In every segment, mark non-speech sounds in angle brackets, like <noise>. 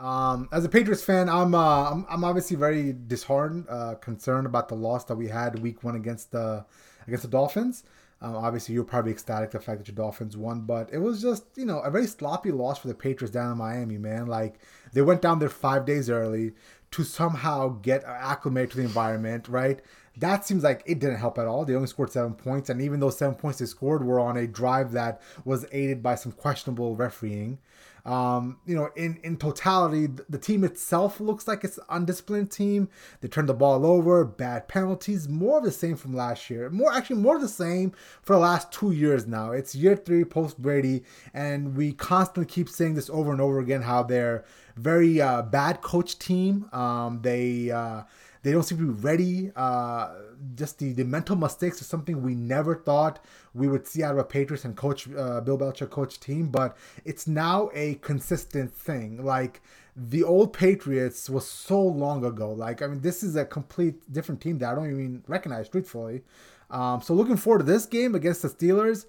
Um, as a Patriots fan, I'm, uh, I'm I'm obviously very disheartened, uh, concerned about the loss that we had week one against the against the Dolphins. Um, obviously, you're probably ecstatic the fact that your Dolphins won, but it was just you know a very sloppy loss for the Patriots down in Miami, man. Like they went down there five days early to somehow get acclimated to the environment, right? That seems like it didn't help at all. They only scored seven points, and even those seven points they scored were on a drive that was aided by some questionable refereeing. Um, you know, in in totality, the team itself looks like it's an undisciplined team. They turn the ball over, bad penalties, more of the same from last year. More actually, more of the same for the last two years now. It's year three post Brady, and we constantly keep saying this over and over again how they're very uh, bad coach team. Um, they uh, they don't seem to be ready. Uh, just the, the mental mistakes is something we never thought we would see out of a Patriots and coach uh, Bill Belichick coach team, but it's now a consistent thing. Like the old Patriots was so long ago. Like I mean, this is a complete different team that I don't even recognize, truthfully. Um, so looking forward to this game against the Steelers.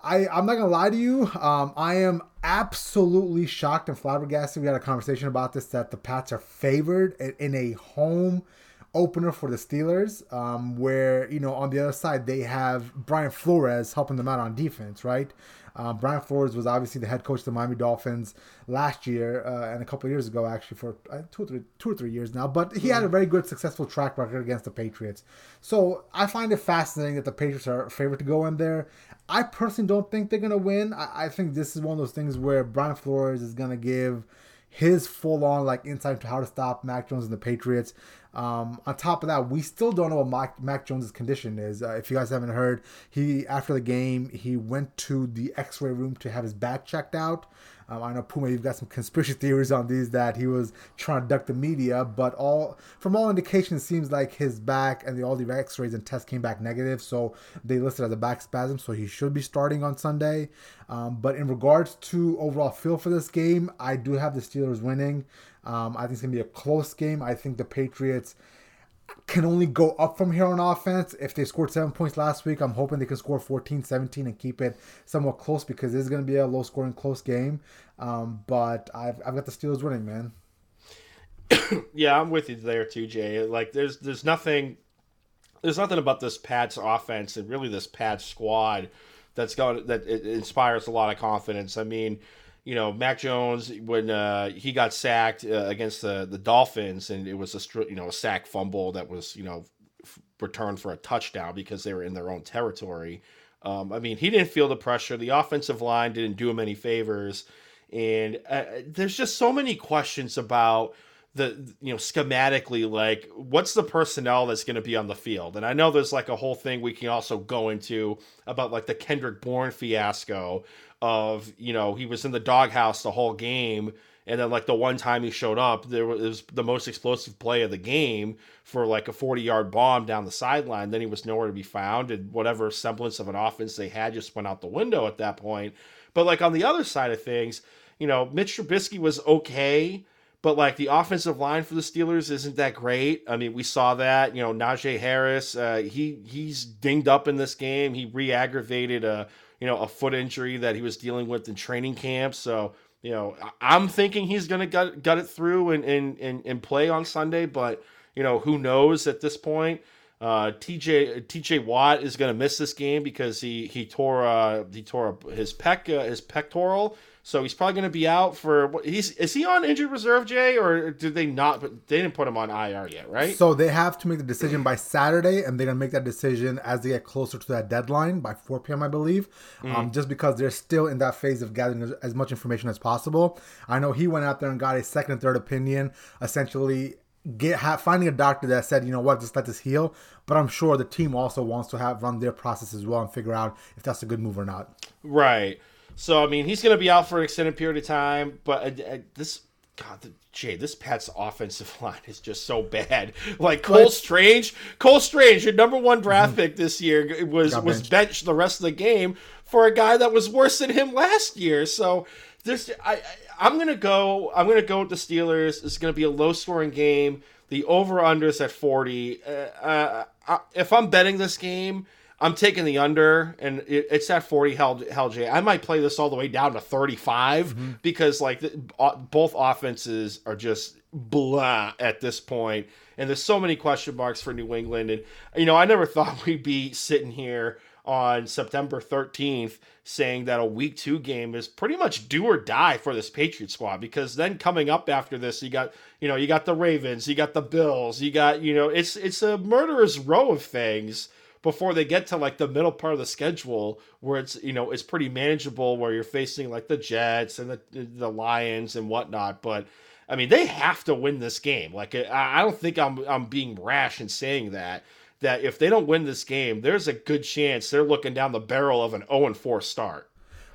I, I'm not gonna lie to you. Um, I am absolutely shocked and flabbergasted. We had a conversation about this that the Pats are favored in a home opener for the Steelers, um, where you know on the other side they have Brian Flores helping them out on defense, right? Uh, Brian Flores was obviously the head coach of the Miami Dolphins last year uh, and a couple years ago, actually for uh, two or three, two or three years now. But he had a very good, successful track record against the Patriots. So I find it fascinating that the Patriots are favored to go in there. I personally don't think they're gonna win. I, I think this is one of those things where Brian Flores is gonna give his full on like insight to how to stop Mac Jones and the Patriots. Um, on top of that, we still don't know what Mac, Mac Jones' condition is. Uh, if you guys haven't heard, he after the game he went to the X-ray room to have his back checked out. Um, I know Puma, you've got some conspiracy <laughs> theories on these that he was trying to duck the media, but all from all indications, it seems like his back and the all the X-rays and tests came back negative, so they listed as a back spasm, so he should be starting on Sunday. Um, but in regards to overall feel for this game, I do have the Steelers winning. Um, I think it's gonna be a close game. I think the Patriots can only go up from here on offense. If they scored seven points last week, I'm hoping they can score 14, 17 and keep it somewhat close because this is going to be a low scoring, close game. Um, but I've, I've got the Steelers winning, man. <coughs> yeah, I'm with you there too, Jay. Like, there's there's nothing there's nothing about this Pats offense and really this Pats squad that's going that inspires a lot of confidence. I mean, you know, Mac Jones when uh, he got sacked uh, against the the Dolphins, and it was a you know a sack fumble that was you know f- returned for a touchdown because they were in their own territory. Um, I mean, he didn't feel the pressure. The offensive line didn't do him any favors, and uh, there's just so many questions about the you know schematically like what's the personnel that's going to be on the field? And i know there's like a whole thing we can also go into about like the kendrick bourne fiasco of you know he was in the doghouse the whole game and then like the one time he showed up there was the most explosive play of the game for like a 40 yard bomb down the sideline. Then he was nowhere to be found and whatever semblance of an offense they had just went out the window at that point. But like on the other side of things you know mitch trubisky was okay but like the offensive line for the Steelers isn't that great. I mean, we saw that. You know, Najee Harris, uh, he he's dinged up in this game. He re-aggravated a you know, a foot injury that he was dealing with in training camp. So, you know, I'm thinking he's to gut, gut it through and, and, and, and play on Sunday, but, you know, who knows at this point. Uh, TJ TJ Watt is going to miss this game because he he tore uh, he tore his pec uh, his pectoral so he's probably going to be out for. He's is he on injured reserve, Jay, or did they not? They didn't put him on IR yet, right? So they have to make the decision by Saturday, and they're going to make that decision as they get closer to that deadline by 4 p.m. I believe. Mm. Um, just because they're still in that phase of gathering as much information as possible. I know he went out there and got a second and third opinion, essentially get have, finding a doctor that said, you know what, just let this heal. But I'm sure the team also wants to have run their process as well and figure out if that's a good move or not. Right. So I mean, he's going to be out for an extended period of time. But uh, uh, this, God, the, Jay, this Pats offensive <laughs> line is just so bad. <laughs> Like Cole? Strange, Cole Strange, your number one draft mm-hmm. pick this year, was was benched. benched the rest of the game for a guy that was worse than him last year. So this, I, I'm gonna go. I'm gonna go with the Steelers. It's gonna be a low scoring game. The over under is at 40. Uh, uh, if I'm betting this game, I'm taking the under, and it, it's at 40 hell, hell J. I might play this all the way down to 35 mm-hmm. because like the, uh, both offenses are just blah at this point, and there's so many question marks for New England. And you know, I never <laughs> thought we'd be sitting here on September 13th saying that a week two game is pretty much do or die for this Patriot squad because then coming up after this, you got, you know, you got the Ravens, you got the Bills, you got, you know, it's, it's a murderous row of things before they get to like the middle part of the schedule where it's, you know, it's pretty manageable where you're facing like the Jets and the, the Lions and whatnot. But, I mean, they have to win this game. Like, I don't think I'm I'm being rash in saying that that if they don't win this game, there's a good chance they're looking down the barrel of an 0 4 start.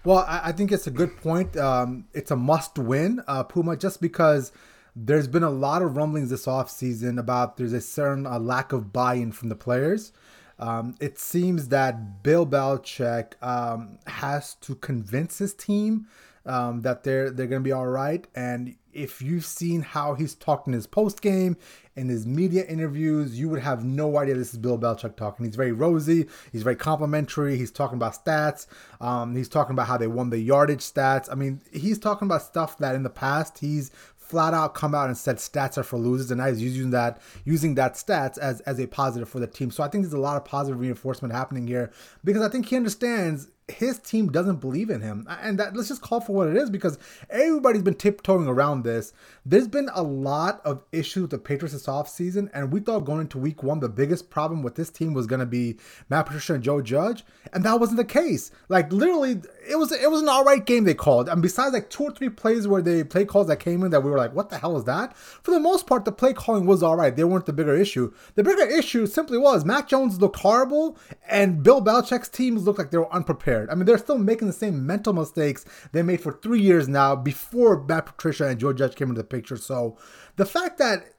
Well, I think it's a good point. Um, it's a must win, uh, Puma, just because there's been a lot of rumblings this offseason about there's a certain uh, lack of buy in from the players. Um, it seems that Bill Belichick um, has to convince his team um, that they're they're to be all right. And if you've seen how he's talked in his post game in his media interviews, you would have no idea this is Bill Belichick talking. He's very rosy. He's very complimentary. He's talking about stats. Um, he's talking about how they won the yardage stats. I mean, he's talking about stuff that in the past he's flat out come out and said stats are for losers, and now he's using that using that stats as as a positive for the team. So I think there's a lot of positive reinforcement happening here because I think he understands his team doesn't believe in him. And that let's just call for what it is because everybody's been tiptoeing around this. There's been a lot of issues with the Patriots this offseason, and we thought going into week one, the biggest problem with this team was gonna be Matt Patricia and Joe Judge, and that wasn't the case. Like literally, it was it was an alright game they called. And besides like two or three plays where they play calls that came in that we were like, what the hell is that? For the most part, the play calling was alright. They weren't the bigger issue. The bigger issue simply was Mac Jones looked horrible, and Bill Belichick's teams looked like they were unprepared prepared. I mean, they're still making the same mental mistakes they made for three years now before Matt Patricia and Joe Judge came into the picture. So the fact that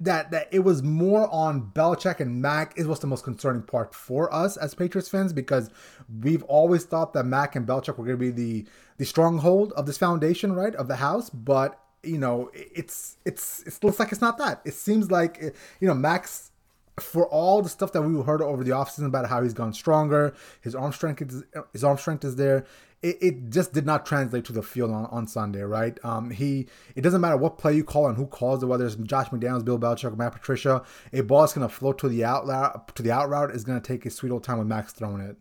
that that it was more on Belichick and Mac is what's the most concerning part for us as Patriots fans because we've always thought that Mac and Belichick were going to be the the stronghold of this foundation, right, of the house. But you know, it's it's it looks like it's not that. It seems like you know Mac's for all the stuff that we heard over the offseason about how he's gone stronger, his arm strength is his arm strength is there. It, it just did not translate to the field on, on Sunday, right? Um, he it doesn't matter what play you call and who calls it, whether it's Josh McDaniels, Bill Belichick, or Matt Patricia. A ball is going to float to the out to the out route is going to take a sweet old time with Mac's throwing it.